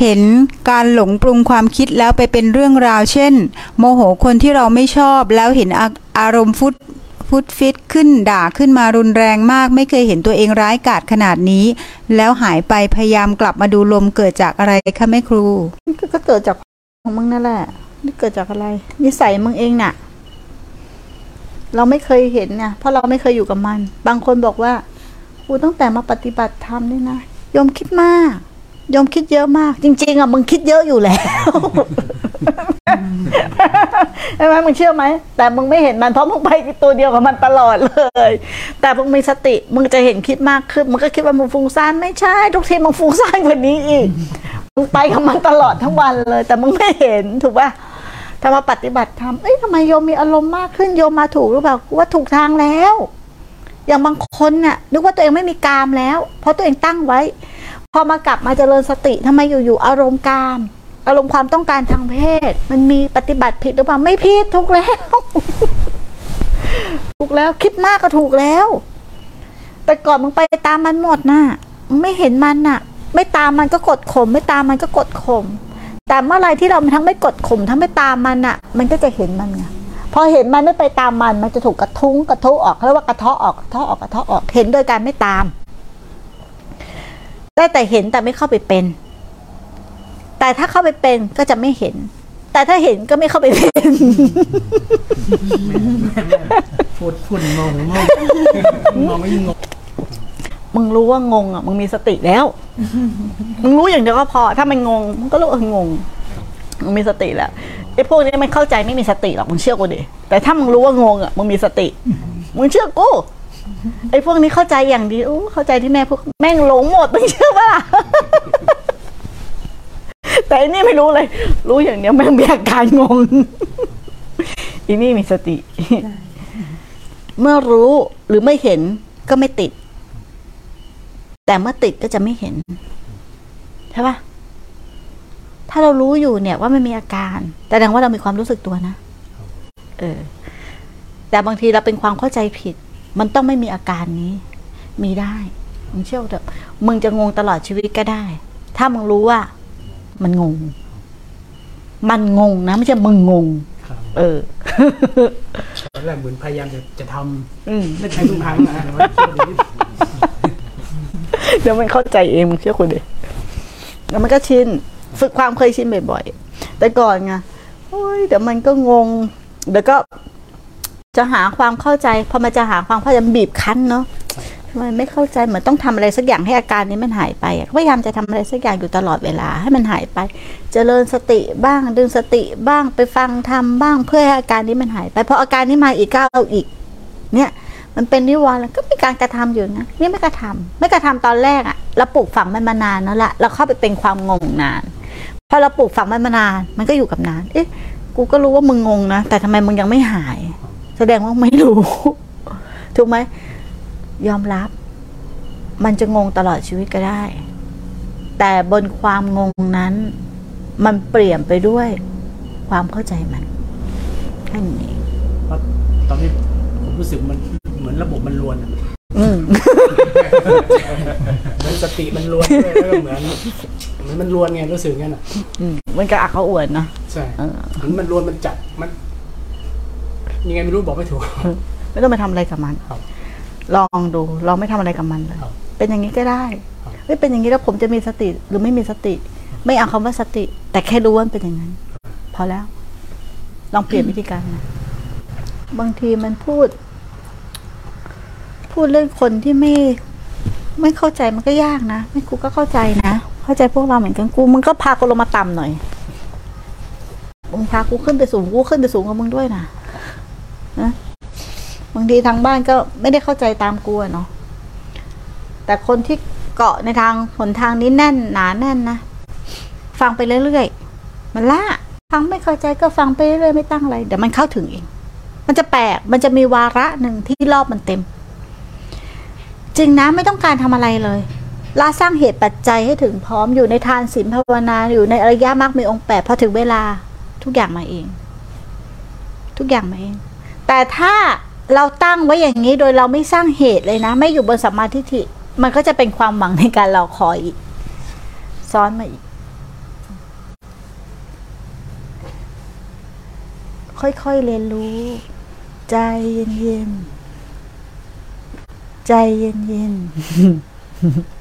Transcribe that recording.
เห็นการหลงปรุงความคิดแล้วไปเป็นเรื่องราว เช่น โมโหคนที่เราไม่ชอบแล้วเห็นอาอารมณ์ฟุดฟุดฟิตขึ้นด่าขึ้นมารุนแรงมาก ไม่เคยเห็นตัวเองร้ายกาจขนาดนี้ แล้วหายไปพยายามกลับมาดูลมเกิดจากอะไรคะแม่ครูก็เกิดจากของมึงนั่นแหละนี่เกิดจากอะไร นิสัยมึงเองน่ะ เราไม่เคยเห็นเนี่ยเพราะเราไม่เคยอยู่กับมัน บางคนบอกว่ากูตั้งแต่มาปฏิบัติธรรมนี่นะยมคิดมาก ยมคิดเยอะมาก จริง ๆอะมึงคิดเยอะอยู่แล้วใช่ไหมมึงเชื่อไหม แต่มึงไม่เห็นมันเพราะมึงไปตัวเดียวกับมันตลอดเลย แต่มึงมีสติมึงจะเห็นคิดมากขึ้นมึงก็คิดว่ามึงฟุ้งซ่านไม่ใช่ ทุกทีมึงฟุ้งซ่านกว่านี้อีกมึงไปกับมันตลอดทั้งวันเลย แต่มึงไม่เห็นถูกป่ะถ้ามาปฏิบัติธรรมเอ้ยทำไมโยมมีอารมณ์มากขึ้นโยมมาถูกหรือเปล่าว่าถูกทางแล้ว อย่างบางคนน่ะ นึกว่าตัวเองไม่มีกามแล้ว เพราะตัวเองตั้งไว้ พอมากลับมาเจริญสติทำไมอยู่ๆอารมณ์กามอารมณ์ความต้องการทางเพศ มันมีปฏิบัติผิดหรือเปล่าไม่ผิดถูกแล้ว ถูกแล้วคิดมากก็ถูกแล้ว แต่ก่อนมึงไปตามมันหมดน่ะมึงไม่เห็นมันน่ะ ไม่ตามมันก็กดข่มไม่ตามมันก็กดข่มแต่เมื่อไรที่เราทั้งไม่กดข่มทั้งไม่ตามมันน่ะ มันก็จะเห็นมันไงพอเห็นมันไม่ไปตามมัน มันจะถูกกระทุ้งกระทุ้ออกเรียกว่ากระเทาะออกกระเทาะออกกระเทาะออกเห็นโดยการไม่ตาม ได้แต่เห็นแต่ไม่เข้าไปเป็น แต่ถ้าเข้าไปเป็นก็จะไม่เห็น แต่ถ้าเห็นก็ไม่เข้าไปเป็นพูดฝุ่นงงงงงงไม่งงมึงรู้ว่างงอะมึงมีสติแล้ว มึงรู้อย่างเดียวก็พอ ถ้ามันงงมึงก็รู้เอองงมึงมีสติแล้วไอ้พวกนี้มันเข้าใจไม่มีสติหรอกมึงเชื่อกูดิแต่ถ้ามึงรู้ว่างงอะมึงมีสติมึงเชื่อกู ไอ้พวกนี้เข้าใจอย่างดีอู้เข้าใจที่แม่พูดแม่งหลงหมดมึงเชื่อปะล่ะแต่อันนี้ไม่รู้เลย รู้อย่างเดียวแม่งมีอาการงงอีนี่มีสติ เมื่อรู้หรือไม่เห็นก็ไม่ติด แต่เมื่อติดก็จะไม่เห็นใช่ปะถ้าเรารู้อยู่เนี่ยว่ามันมีอาการแสดงว่าเรามีความรู้สึกตัวนะเออ แต่บางทีเราเป็นความเข้าใจผิด มันต้องไม่มีอาการนี้ มีได้ มึงเชื่อเถอะมึงจะงงตลอดชีวิตก็ได้ ถ้ามึงรู้ว่า มันงง มันงงนะไม่ใช่มึงงงครับเออตอนแรกเหมือนพยายามจะจะทอืมำไม่ใช่ทุกครั้งนะแต่ว่าช่วงนี้เดี๋ยวมันเข้าใจเองมึงเชื่อคุณดิแล้วมันก็ชินฝึกความเคยชินบ่อยๆแต่ก่อนไงโอ้ยเดี๋ยวมันก็งง เดี๋ยวก็ จะหาความเข้าใจพอมันจะหาความเข้าใจบีบคั้นเนาะทำไมไม่เข้าใจเหมือนต้องทำอะไรสักอย่างให้อาการนี้มันหายไปพยายามจะทำอะไรสักอย่างอยู่ตลอดเวลาให้มันหายไป เจริญสติบ้างดึงสติบ้างไปฟังทำบ้างเพื่อให้อาการนี้มันหายไปพออาการนี้มาอีกก้าวอีก เนี่ยมันเป็นนิวรณ์ก็มีการกระทำอยู่นะนี่ไม่กระทำไม่กระทำตอนแรกอะเราปลูกฝังมันมานานแล้วละเราเข้าไปเป็นความงงนานพอเราปลูกฝังมันมานาน มันก็อยู่กับนาน เอ๊ะกูก็รู้ว่ามึงงงนะแต่ทำไมมึงยังไม่หาย แสดงว่าไม่รู้ ถูกไหม ยอมรับ มันจะงงตลอดชีวิตก็ได้ แต่บนความงงนั้น มันเปลี่ยนไปด้วยความเข้าใจมันแค่นี้เองเพราะตอนนี้ผมรู้สึกมันเหมือนระบบมันรวนอะอืมเหมือนสติมันรวนด้วยแล้วก็เหมือนเหมือนมันรวนไงรู้สึกงั้นอะอืมมันก็อักเขาอวดเนาะใช่เออเหมือนมันรวนมันจัดมัน ยังไงไม่รู้บอกไม่ถูก ไม่ต้องไปทำอะไรกับมันครับลองดูลองไม่ทำอะไรกับมันเลยครับเป็นอย่างนี้ก็ได้ครับเฮ้ยเป็นอย่างนี้แล้วผมจะมีสติหรือไม่มีสติ ไม่เอาคำว่าสติ แต่แค่รู้ว่ามันเป็นอย่างนั้น พอแล้ว ลองเปลี่ยนวิธีการนะบางทีมันพูด พูดเรื่องคนที่ไม่ ไม่เข้าใจมันก็ยากนะไม่กูก็เข้าใจนะเข้าใจพวกเราเหมือนกันกูมึงก็พากูลงมาต่ำหน่อยมึงพากูขึ้นไปสูงกูขึ้นไปสูงกับมึงด้วยนะ นะบางทีทางบ้านก็ไม่ได้เข้าใจตามกูอะเนาะแต่คนที่เกาะในทางหนทางนี้แน่นหนาแน่นนะฟังไปเรื่อยๆมันละฟังไม่เข้าใจก็ฟังไปเรื่อยๆไม่ตั้งอะไรเดี๋ยวมันเข้าถึงเองมันจะแปลกมันจะมีวาระหนึ่งที่รอบมันเต็ม จริงนะไม่ต้องการทำอะไรเลยละสร้างเหตุปัจจัยให้ถึงพร้อมอยู่ในทานศีลภาวนาอยู่ในอริยมรรคมีองค์แปดพอถึงเวลาทุกอย่างมาเอง ทุกอย่างมาเอง แต่ถ้าเราตั้งไว้อย่างนี้โดยเราไม่สร้างเหตุเลยนะ ไม่อยู่บนสัมมาทิฏฐิ มันก็จะเป็นความหวังในการรอคอยอีก ซ้อนมาอีก ค่อยๆเรียนรู้ ใจเย็นๆ ใจเย็นๆ